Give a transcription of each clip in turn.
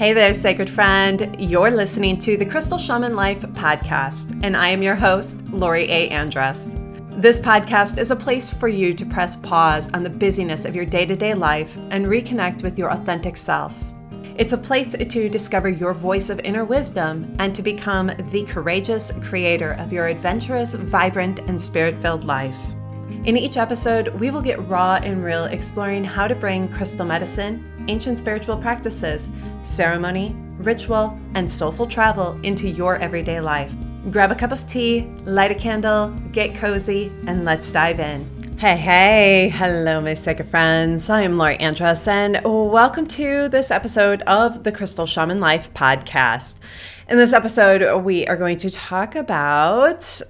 Hey there, sacred friend. You're listening to the Crystal Shaman Life podcast, and I am your host, Lori A. Andress. This podcast is a place for you to press pause on the busyness of your day to day life and reconnect with your authentic self. It's a place to discover your voice of inner wisdom and to become the courageous creator of your adventurous, vibrant, and spirit filled life. In each episode, we will get raw and real exploring how to bring crystal medicine, ancient spiritual practices, ceremony, ritual, and soulful travel into your everyday life. Grab a cup of tea, light a candle, get cozy, and let's dive in. Hey, hey, hello, my sacred friends. I am Lori Andress, and welcome to this episode of the Crystal Shaman Life podcast. In this episode, we are going to talk about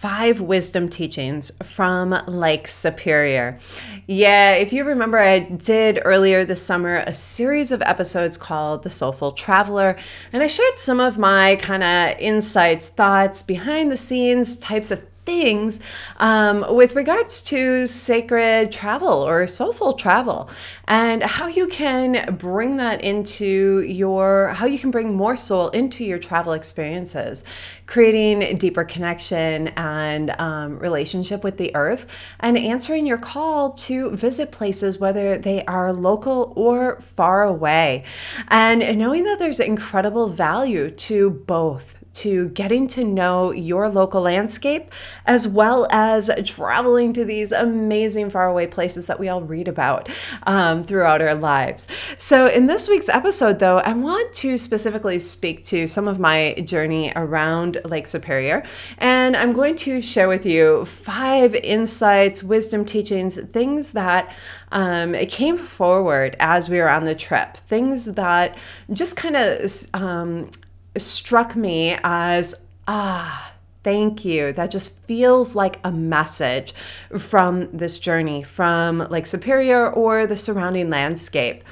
five wisdom teachings from Lake Superior. Yeah, if you remember, I did earlier this summer a series of episodes called The Soulful Traveler, and I shared some of my kind of insights, thoughts, behind the scenes types of things um, with regards to sacred travel or soulful travel and how you can bring that into your how you can bring more soul into your travel experiences creating deeper connection and um, relationship with the earth and answering your call to visit places whether they are local or far away. And knowing that there's incredible value to both to getting to know your local landscape as well as traveling to these amazing faraway places that we all read about um, throughout our lives. So, in this week's episode, though, I want to specifically speak to some of my journey around Lake Superior, and I'm going to share with you five insights, wisdom teachings, things that um, it came forward as we were on the trip, things that just kind of um, struck me as ah thank you. That just feels like a message from this journey from lake superior or the surrounding landscape.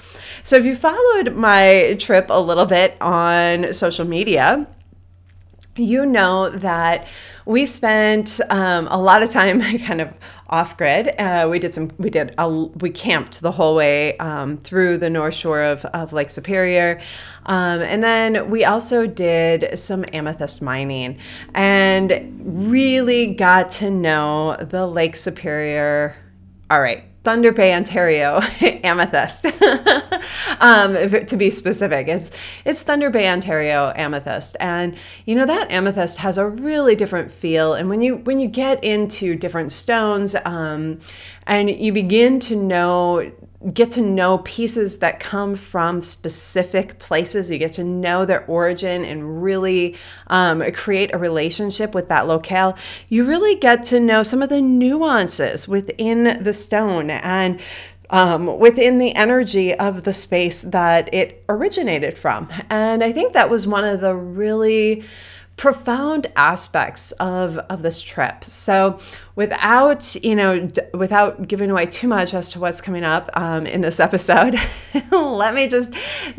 So if you followed my trip a little bit on social media you know that we spent um, a lot of time kind of off grid. Uh, we did some, we did, a, we camped the whole way um, through the north shore of, of Lake Superior. Um, and then we also did some amethyst mining and really got to know the Lake Superior. All right, Thunder Bay, Ontario amethyst. um, to be specific, it's it's Thunder Bay, Ontario amethyst, and you know that amethyst has a really different feel. And when you when you get into different stones, um, and you begin to know get to know pieces that come from specific places. You get to know their origin and really um, create a relationship with that locale. You really get to know some of the nuances within the stone and um, within the energy of the space that it originated from. And I think that was one of the really profound aspects of of this trip. So, without you know, d- without giving away too much as to what's coming up um, in this episode, let me just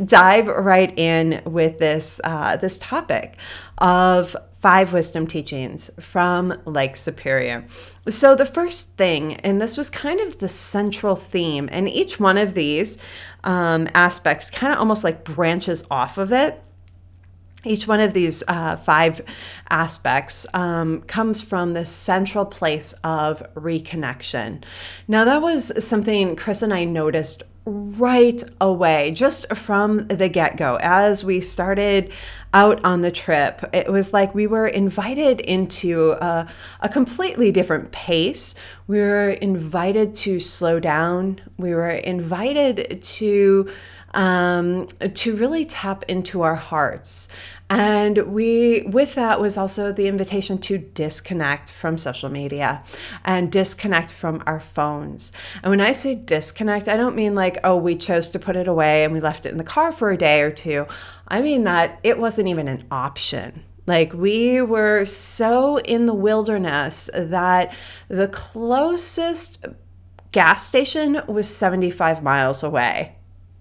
dive right in with this uh, this topic of five wisdom teachings from Lake Superior. So, the first thing, and this was kind of the central theme, and each one of these um, aspects kind of almost like branches off of it each one of these uh, five aspects um, comes from this central place of reconnection. Now, that was something Chris and I noticed right away, just from the get go. As we started out on the trip, it was like we were invited into a, a completely different pace. We were invited to slow down, we were invited to um, to really tap into our hearts. And we, with that, was also the invitation to disconnect from social media and disconnect from our phones. And when I say disconnect, I don't mean like, oh, we chose to put it away and we left it in the car for a day or two. I mean that it wasn't even an option. Like we were so in the wilderness that the closest gas station was 75 miles away.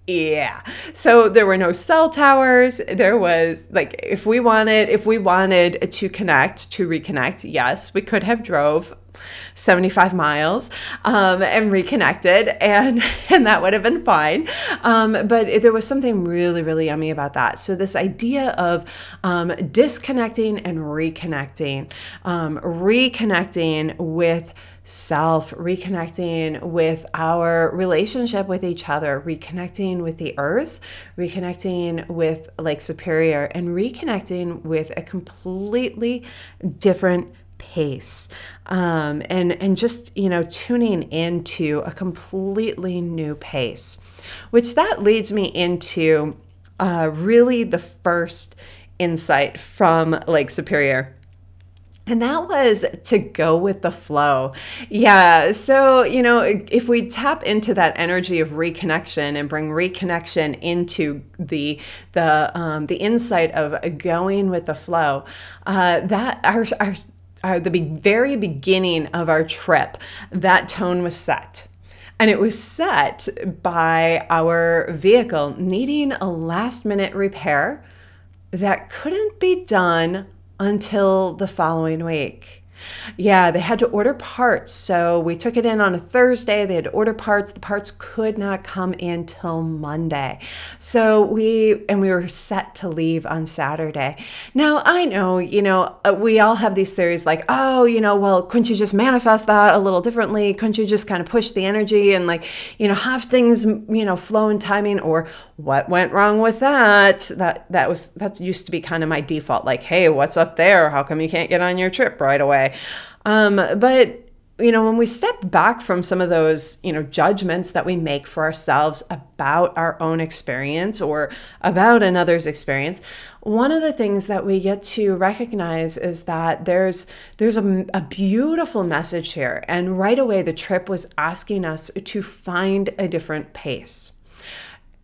Yeah. So there were no cell towers. There was like if we wanted if we wanted to connect, to reconnect, yes, we could have drove 75 miles um, and reconnected and and that would have been fine um, but it, there was something really really yummy about that so this idea of um, disconnecting and reconnecting um, reconnecting with self, reconnecting with our relationship with each other, reconnecting with the earth, reconnecting with Lake Superior, and reconnecting with a completely different pace. Um, and and just you know tuning into a completely new pace which that leads me into uh, really the first insight from lake superior and that was to go with the flow. Yeah. So, you know, if we tap into that energy of reconnection and bring reconnection into the the um, the insight of going with the flow, uh, that our, our, our the be- very beginning of our trip, that tone was set. And it was set by our vehicle needing a last minute repair that couldn't be done until the following week. Yeah, they had to order parts. So we took it in on a Thursday. They had to order parts. The parts could not come in till Monday. So we, and we were set to leave on Saturday. Now, I know, you know, uh, we all have these theories like, oh, you know, well, couldn't you just manifest that a little differently? Couldn't you just kind of push the energy and like, you know, have things, you know, flow in timing? Or what went wrong with that? That, that was, that used to be kind of my default. Like, hey, what's up there? How come you can't get on your trip right away? Um, but you know, when we step back from some of those, you know, judgments that we make for ourselves about our own experience or about another's experience, one of the things that we get to recognize is that there's there's a, a beautiful message here, and right away the trip was asking us to find a different pace.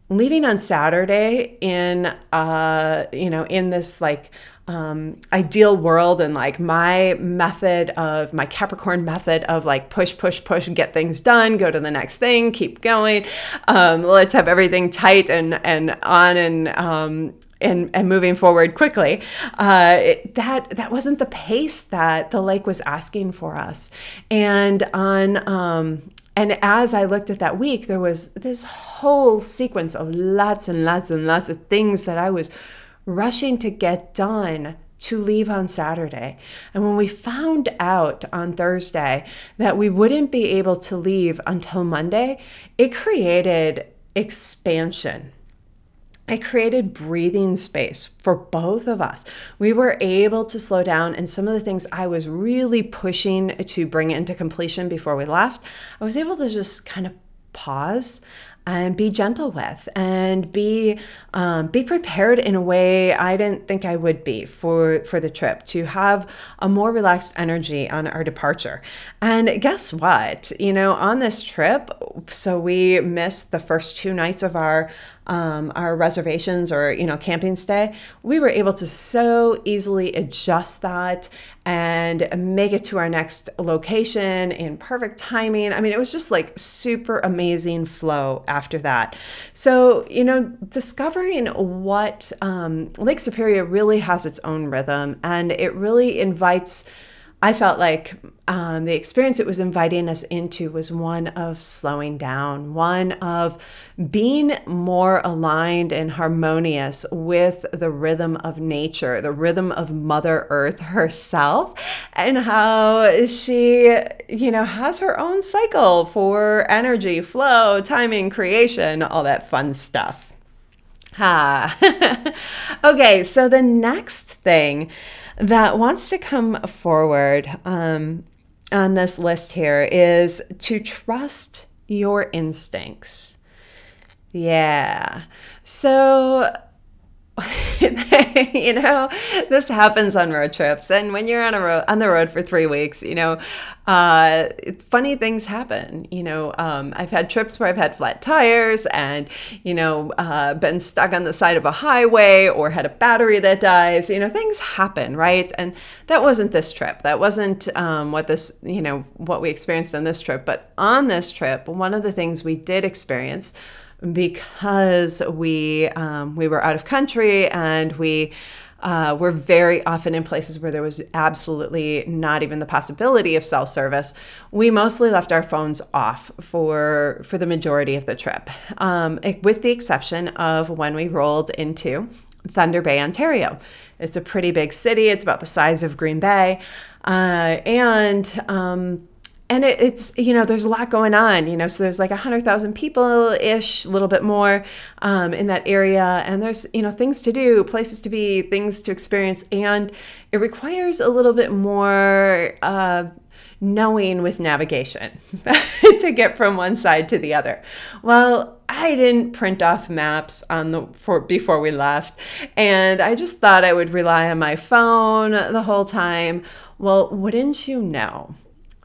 Leaving on Saturday in uh you know in this like um, ideal world and like my method of my Capricorn method of like push, push, push, and get things done, go to the next thing, keep going. Um, let's have everything tight and and on and um, and, and moving forward quickly. Uh, it, that that wasn't the pace that the lake was asking for us. And on um, and as I looked at that week, there was this whole sequence of lots and lots and lots of things that I was rushing to get done to leave on Saturday. And when we found out on Thursday that we wouldn't be able to leave until Monday, it created expansion. It created breathing space for both of us. We were able to slow down, and some of the things I was really pushing to bring into completion before we left, I was able to just kind of pause and be gentle with and be um, be prepared in a way I didn't think I would be for for the trip to have a more relaxed energy on our departure. And guess what? You know, on this trip, so we missed the first two nights of our um, our reservations or you know camping stay we were able to so easily adjust that and make it to our next location in perfect timing. I mean it was just like super amazing flow after that. So you know discovering what um, lake superior really has its own rhythm and it really invites I felt like um, the experience it was inviting us into was one of slowing down, one of being more aligned and harmonious with the rhythm of nature, the rhythm of Mother Earth herself, and how she, you know, has her own cycle for energy, flow, timing, creation, all that fun stuff. Ha. okay, so the next thing that wants to come forward um, on this list here is to trust your instincts. Yeah. So you know, this happens on road trips, and when you're on a road on the road for three weeks, you know, uh, funny things happen. You know, um, I've had trips where I've had flat tires, and you know, uh, been stuck on the side of a highway, or had a battery that dies. You know, things happen, right? And that wasn't this trip. That wasn't um, what this, you know, what we experienced on this trip. But on this trip, one of the things we did experience because we um, we were out of country and we uh, were very often in places where there was absolutely not even the possibility of cell service. We mostly left our phones off for for the majority of the trip, um, with the exception of when we rolled into Thunder Bay, Ontario. It's a pretty big city. It's about the size of Green Bay, uh, and um, and it, it's you know there's a lot going on you know so there's like a hundred thousand people ish a little bit more um, in that area. And there's you know things to do places to be things to experience. And it requires a little bit more uh, knowing with navigation to get from one side to the other. Well i didn't print off maps on the for before we left. And i just thought i would rely on my phone the whole time. Well wouldn't you know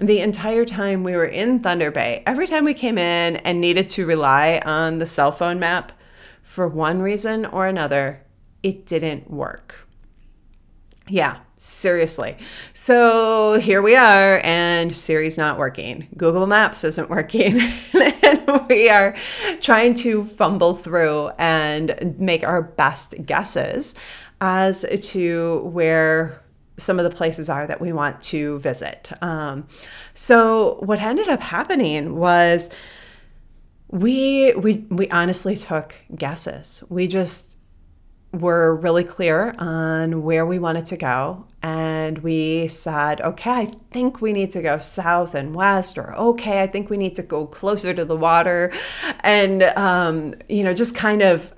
the entire time we were in Thunder Bay, every time we came in and needed to rely on the cell phone map for one reason or another, it didn't work. Yeah, seriously. So here we are, and Siri's not working. Google Maps isn't working. and we are trying to fumble through and make our best guesses as to where some of the places are that we want to visit. Um, so what ended up happening was we we we honestly took guesses. We just were really clear on where we wanted to go and we said okay i think we need to go south and west or okay i think we need to go closer to the water and um, you know just kind of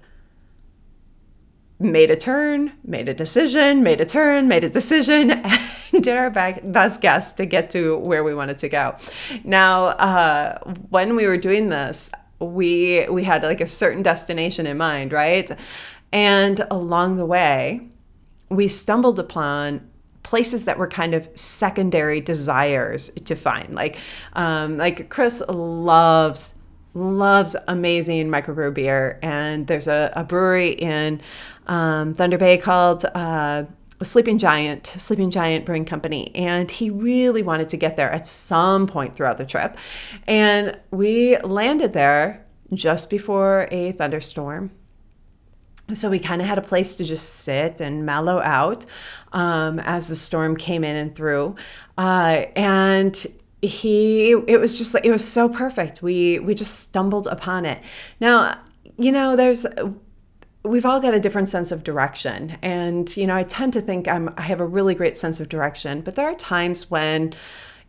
made a turn, made a decision, made a turn, made a decision, and did our best guess to get to where we wanted to go. Now, uh, when we were doing this, we we had like a certain destination in mind, right? And along the way, we stumbled upon places that were kind of secondary desires to find. Like, um, like Chris loves loves amazing microbrew beer, and there's a, a brewery in um, Thunder Bay called uh, Sleeping Giant, Sleeping Giant Brewing Company, and he really wanted to get there at some point throughout the trip. And we landed there just before a thunderstorm. So we kind of had a place to just sit and mellow out um, as the storm came in and through. Uh, and he, it was just like, it was so perfect. We, we just stumbled upon it. Now, you know, there's we've all got a different sense of direction. And you know i tend to think i'm i have a really great sense of direction but there are times when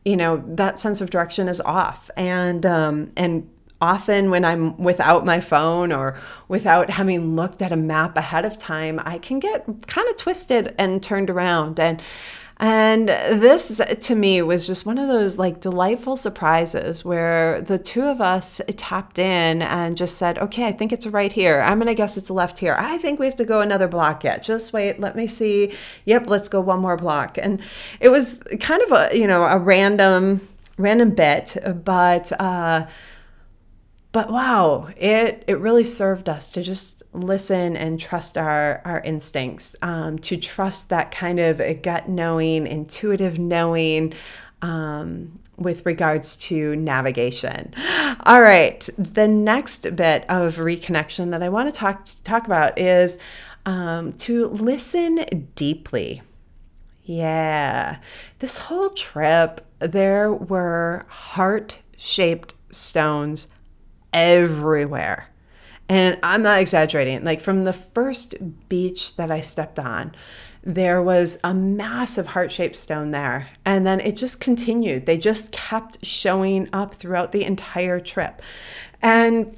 you know that sense of direction is off. And um and often when i'm without my phone or without having looked at a map ahead of time i can get kind of twisted and turned around. And and this to me was just one of those like delightful surprises where the two of us tapped in and just said, okay, I think it's right here. I'm going to guess it's left here. I think we have to go another block yet. Just wait. Let me see. Yep, let's go one more block. And it was kind of a, you know, a random, random bit, but, uh, but wow, it it really served us to just listen and trust our our instincts, um, to trust that kind of gut knowing, intuitive knowing. Um, with regards to navigation. All right, the next bit of reconnection that I want to talk talk about is um, to listen deeply. Yeah, this whole trip there were heart shaped stones everywhere. And I'm not exaggerating. Like from the first beach that I stepped on, there was a massive heart shaped stone there. And then it just continued. They just kept showing up throughout the entire trip. And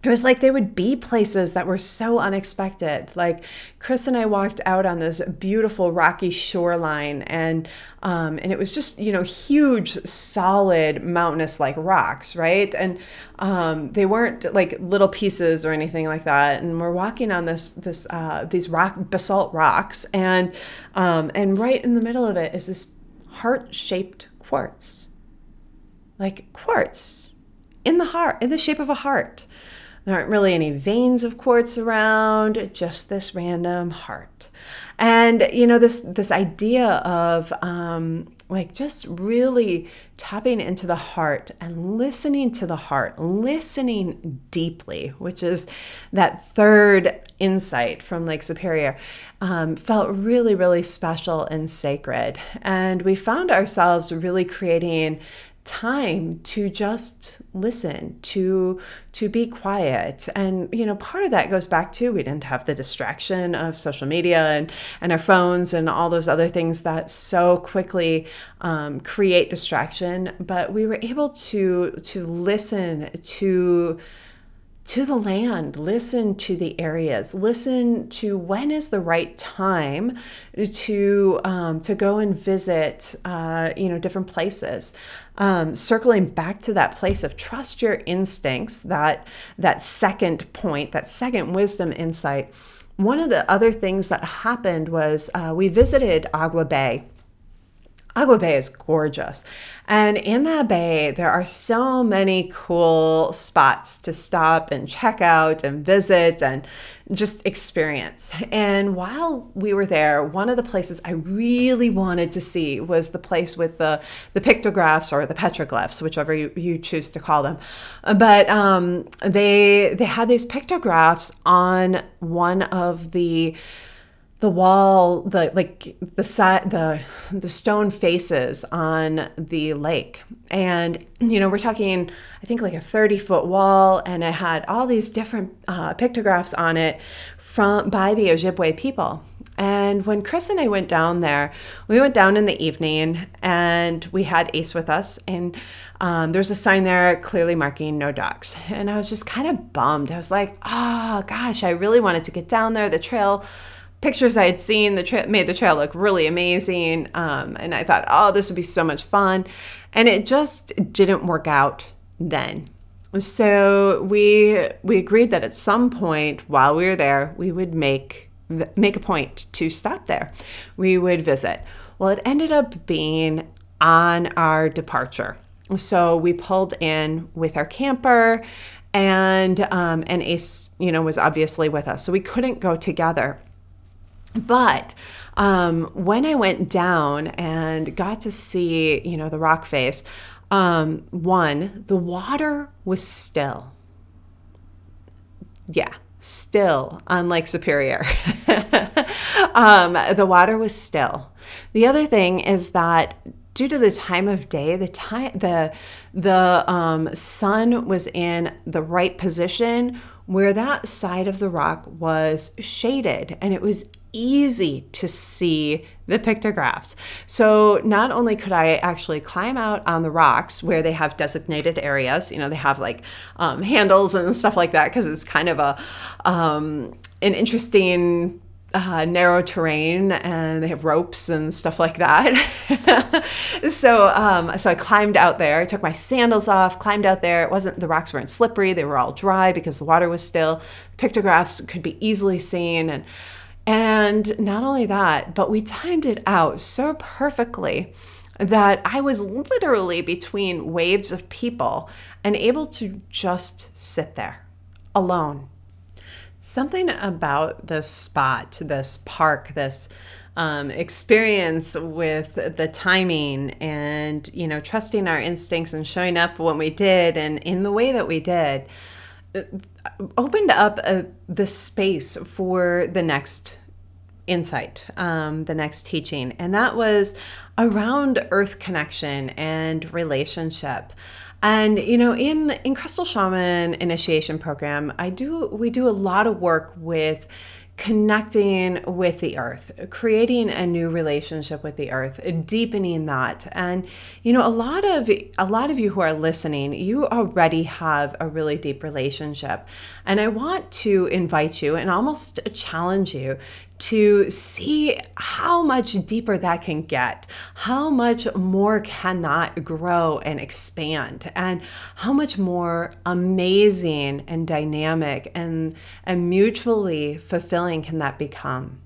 it was like there would be places that were so unexpected. Like Chris and I walked out on this beautiful rocky shoreline, and um, and it was just you know huge, solid mountainous like rocks, right? And um, they weren't like little pieces or anything like that. And we're walking on this this uh, these rock basalt rocks, and um, and right in the middle of it is this heart shaped quartz, like quartz in the heart, in the shape of a heart. There aren't really any veins of quartz around, just this random heart. And you know this this idea of um, like just really tapping into the heart and listening to the heart, listening deeply, which is that third insight from Lake Superior, um, felt really, really special and sacred. And we found ourselves really creating time to just listen to to be quiet. And you know part of that goes back to we didn't have the distraction of social media and and our phones and all those other things that so quickly um, create distraction. But we were able to to listen to to the land, listen to the areas, listen to when is the right time to um, to go and visit, uh, you know, different places. Um, circling back to that place of trust your instincts, that that second point, that second wisdom insight. One of the other things that happened was uh, we visited Agawa Bay Agawa Bay is gorgeous. And in that bay, there are so many cool spots to stop and check out and visit and just experience. And while we were there, one of the places I really wanted to see was the place with the, the pictographs or the petroglyphs, whichever you, you choose to call them. But um, they, they had these pictographs on one of the the wall the like the side the the stone faces on the lake. And you know we're talking i think like a 30 foot wall and it had all these different uh, pictographs on it from by the ojibwe people. And when chris and i went down there we went down in the evening and we had ace with us and um, there's a sign there clearly marking no dogs and i was just kind of bummed. I was like oh gosh i really wanted to get down there the trail pictures I had seen the tra- made the trail look really amazing, um, and I thought, oh, this would be so much fun, and it just didn't work out then. So we we agreed that at some point while we were there, we would make make a point to stop there. We would visit. Well, it ended up being on our departure. So we pulled in with our camper and um, and Ace, you know, was obviously with us. So we couldn't go together. But um, when I went down and got to see, you know, the rock face, um, one, the water was still. Yeah, still on Lake Superior. um, the water was still. The other thing is that due to the time of day, the time the the um, sun was in the right position where that side of the rock was shaded and it was easy to see the pictographs. So not only could I actually climb out on the rocks where they have designated areas, you know, they have like um, handles and stuff like that because it's kind of a um, an interesting uh, narrow terrain and they have ropes and stuff like that. so, um, so I climbed out there. I took my sandals off, climbed out there. It wasn't the rocks weren't slippery; they were all dry because the water was still. Pictographs could be easily seen, and and not only that, but we timed it out so perfectly that I was literally between waves of people and able to just sit there alone. Something about this spot, this park, this um, experience with the timing and, you know, trusting our instincts and showing up when we did and in the way that we did uh, opened up a, the space for the next insight, um, the next teaching. And that was around earth connection and relationship. And you know, in in Crystal Shaman initiation program, I do we do a lot of work with connecting with the earth, creating a new relationship with the earth, deepening that. And you know, a lot of a lot of you who are listening, you already have a really deep relationship. And I want to invite you and almost challenge you to see how much deeper that can get, how much more can that grow and expand, and how much more amazing and dynamic and, and mutually fulfilling can that become.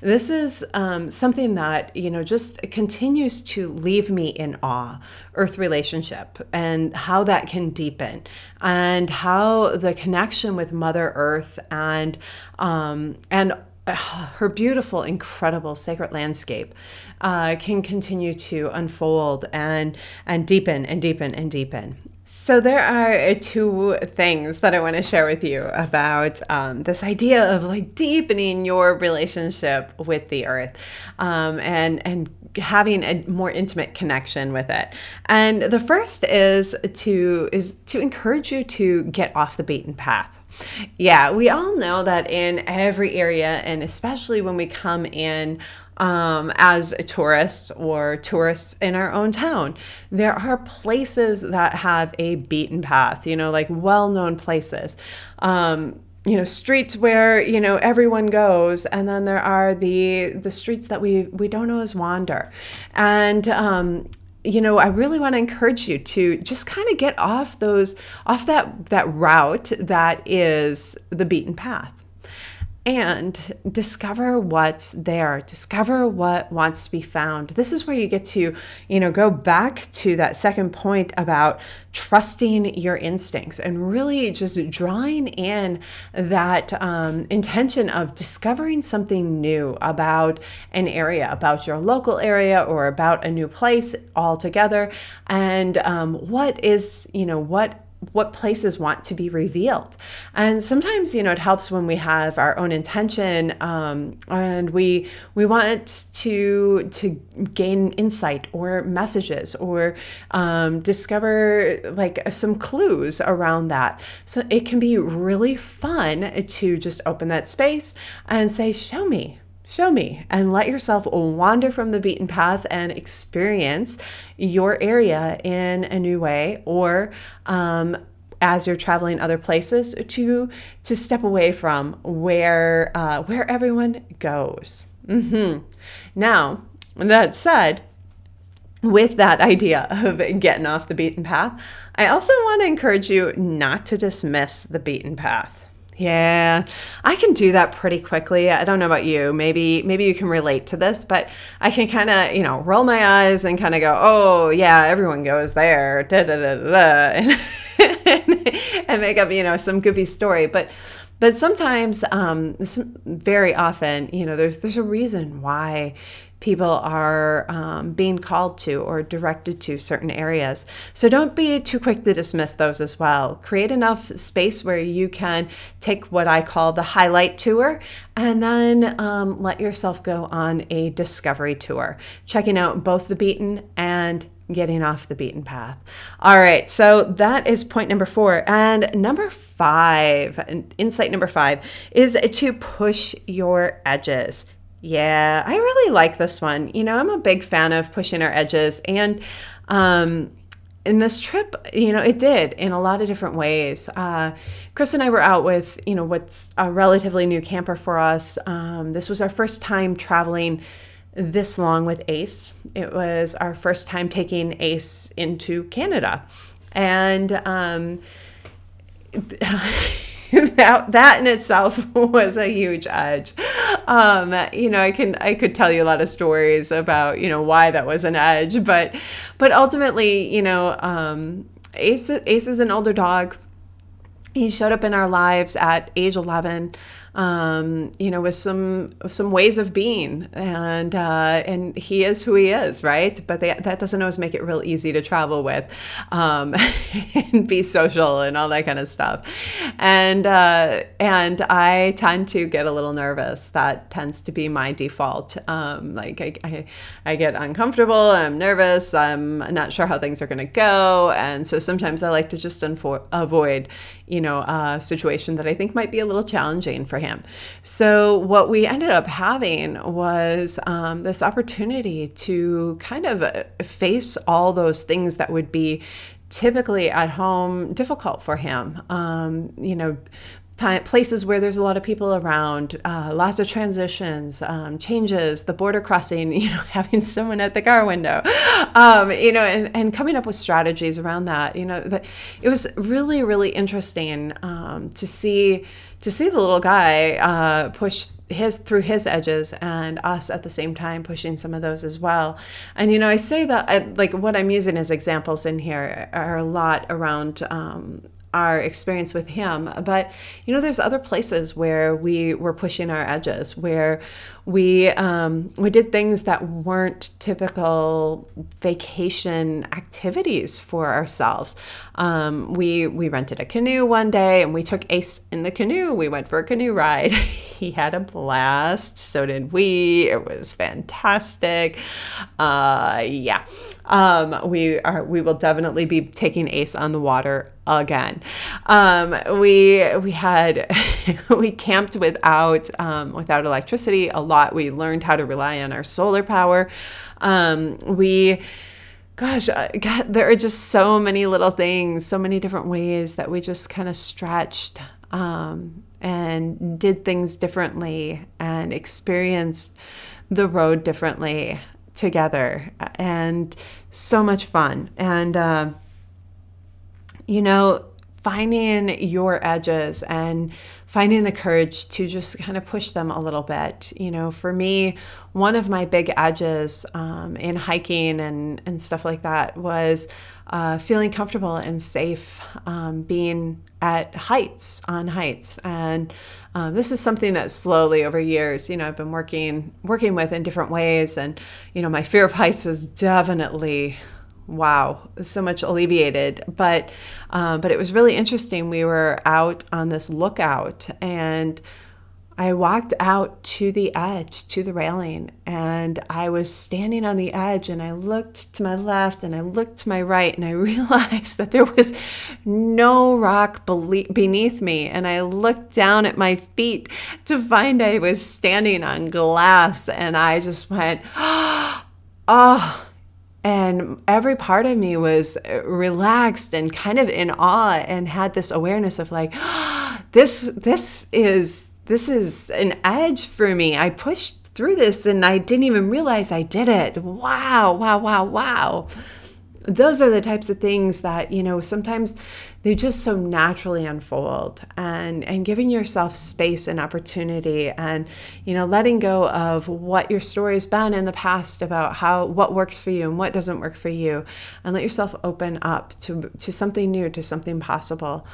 This is um, something that, you know, just continues to leave me in awe Earth relationship and how that can deepen and how the connection with Mother Earth and, um, and her beautiful, incredible sacred landscape uh, can continue to unfold and and deepen and deepen and deepen. So, there are two things that I want to share with you about um, this idea of like deepening your relationship with the earth um, and, and having a more intimate connection with it. And the first is to is to encourage you to get off the beaten path. Yeah, we all know that in every area, and especially when we come in um, as a tourist or tourists in our own town. There are places that have a beaten path, you know, like well known places. Um, you know streets where you know everyone goes and then there are the the streets that we we don't as wander and um you know i really want to encourage you to just kind of get off those off that that route that is the beaten path and discover what's there. Discover what wants to be found. This is where you get to you know go back to that second point about trusting your instincts and really just drawing in that um, intention of discovering something new about an area about your local area or about a new place altogether. And um, what is you know what what places want to be revealed. And sometimes, you know, it helps when we have our own intention um, and we we want to to gain insight or messages or um, discover like some clues around that. So it can be really fun to just open that space and say, "Show me." Show me and let yourself wander from the beaten path and experience your area in a new way or um, as you're traveling other places to to step away from where uh, where everyone goes. Mm-hmm. Now, that said, with that idea of getting off the beaten path, I also want to encourage you not to dismiss the beaten path. Yeah, I can do that pretty quickly. I don't know about you. Maybe maybe you can relate to this, but I can kind of, you know, roll my eyes and kind of go, "Oh, yeah, everyone goes there." Da da da da. And, and make up, you know, some goofy story, but but sometimes um, very often you know there's there's a reason why people are um, being called to or directed to certain areas. So don't be too quick to dismiss those as well. Create enough space where you can take what I call the highlight tour and then um, let yourself go on a discovery tour, checking out both the beaten and getting off the beaten path. All right, so that is point number four. And number five, insight number five, is to push your edges. Yeah, I really like this one. You know, I'm a big fan of pushing our edges. And um, in this trip, you know, it did in a lot of different ways. Uh, Chris and I were out with, you know, what's a relatively new camper for us. Um, this was our first time traveling this long with Ace. It was our first time taking Ace into Canada. And um, that, that in itself was a huge edge. Um, you know, I can I could tell you a lot of stories about you know why that was an edge, but but ultimately, you know, um, Ace Ace is an older dog. He showed up in our lives at age eleven um, you know, with some some ways of being, and uh, and he is who he is, right? But they, that doesn't always make it real easy to travel with, um, and be social and all that kind of stuff. And uh, and I tend to get a little nervous. That tends to be my default. Um, like I, I, I get uncomfortable. I'm nervous. I'm not sure how things are going to go, and so sometimes I like to just unfo- avoid, you know, a situation that I think might be a little challenging for So, what we ended up having was um, this opportunity to kind of uh, face all those things that would be typically at home difficult for him. Um, you know, Time, places where there's a lot of people around, uh, lots of transitions, um, changes, the border crossing, you know, having someone at the car window, um, you know, and, and coming up with strategies around that. You know, that it was really, really interesting um, to see to see the little guy uh, push his through his edges and us at the same time pushing some of those as well and you know i say that I, like what i'm using as examples in here are a lot around um, our experience with him. But you know, there's other places where we were pushing our edges, where we um, we did things that weren't typical vacation activities for ourselves. Um, we we rented a canoe one day and we took Ace in the canoe. We went for a canoe ride. he had a blast. So did we. It was fantastic. Uh, yeah, um, we are. We will definitely be taking Ace on the water again. Um, we we had we camped without um, without electricity a lot. We learned how to rely on our solar power. Um, we gosh, God, there are just so many little things, so many different ways that we just kind of stretched um, and did things differently and experienced the road differently together and so much fun and uh, you know, finding your edges and finding the courage to just kind of push them a little bit. You know, for me, one of my big edges um, in hiking and, and stuff like that was uh, feeling comfortable and safe um, being at heights, on heights. And um, this is something that slowly over years, you know, I've been working working with in different ways. And, you know, my fear of heights has definitely wow, so much alleviated. But um, but it was really interesting. We were out on this lookout, and I walked out to the edge, to the railing, and I was standing on the edge. And I looked to my left, and I looked to my right, and I realized that there was no rock beneath me. And I looked down at my feet to find I was standing on glass, and I just went, oh and every part of me was uh, relaxed and kind of in awe and had this awareness of like this this is this is an edge for me. I pushed through this and i didn't even realize i did it. Wow wow wow wow those are the types of things that you know sometimes they just so naturally unfold and and giving yourself space and opportunity and you know letting go of what your story has been in the past about how what works for you and what doesn't work for you and let yourself open up to to something new to something possible.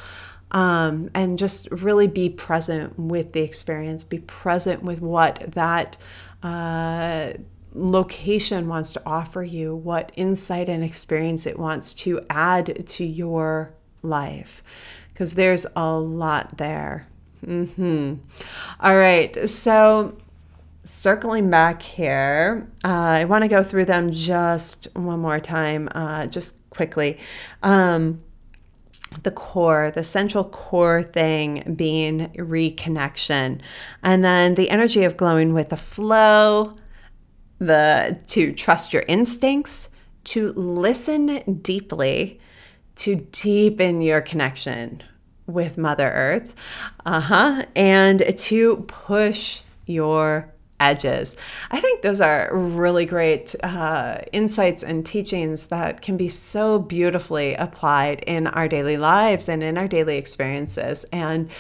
Um, and just really be present with the experience be present with what that uh, location wants to offer you, what insight and experience it wants to add to your life. Because there's a lot there. Mm-hmm. All right. So, circling back here, uh, I want to go through them just one more time, uh, just quickly. Um, the core, the central core thing being reconnection, and then the energy of glowing with the flow, the to trust your instincts, to listen deeply, to deepen your connection with Mother Earth, uh-huh, and to push your edges. I think those are really great uh, insights and teachings that can be so beautifully applied in our daily lives and in our daily experiences. And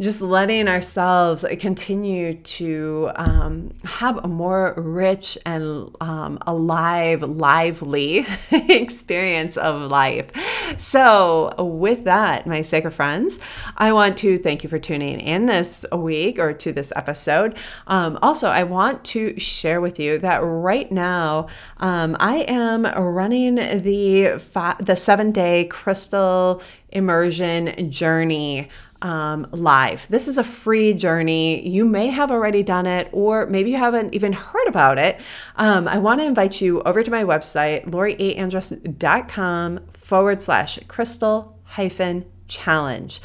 just letting ourselves continue to um, have a more rich and um, alive, lively experience of life. So, with that, my sacred friends, I want to thank you for tuning in this week or to this episode. Um, also, I want to share with you that right now um, I am running the fi- the seven day crystal immersion journey um, live. This is a free journey. You may have already done it, or maybe you haven't even heard about it. Um, I want to invite you over to my website, loriaandress.com forward slash crystal hyphen challenge.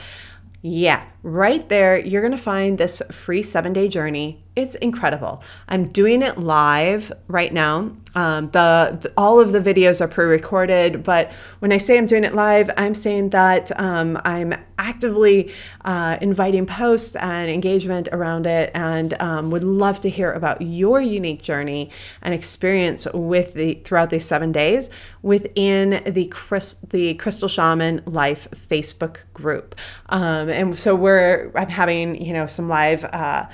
Yeah, right there, you're going to find this free seven day journey. It's incredible. I'm doing it live right now. Um, the, the, all of the videos are pre-recorded, but when I say I'm doing it live, I'm saying that um, I'm actively uh, inviting posts and engagement around it, and um, would love to hear about your unique journey and experience with the throughout these seven days within the Chris, the Crystal Shaman Life Facebook group. Um, and so we're I'm having you know some live uh,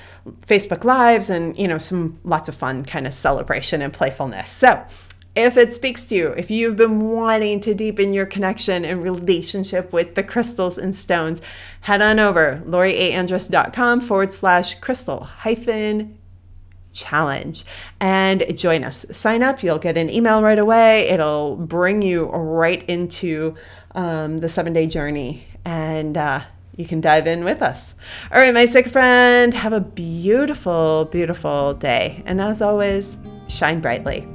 Facebook lives and you know some lots of fun kind of celebration and playfulness. So If it speaks to you, if you've been wanting to deepen your connection and relationship with the crystals and stones, head on over loriaandress.com forward slash crystal hyphen challenge and join us. Sign up, you'll get an email right away. It'll bring you right into um, the seven day journey and uh, you can dive in with us. All right, my sick friend, have a beautiful, beautiful day. And as always, shine brightly.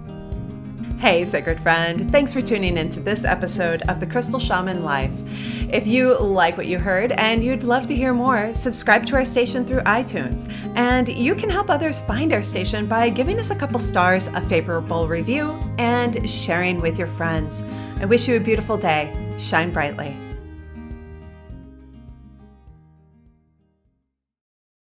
Hey, sacred friend. Thanks for tuning in to this episode of The Crystal Shaman Life. If you like what you heard and you'd love to hear more, subscribe to our station through iTunes. And you can help others find our station by giving us a couple stars, a favorable review, and sharing with your friends. I wish you a beautiful day. Shine brightly.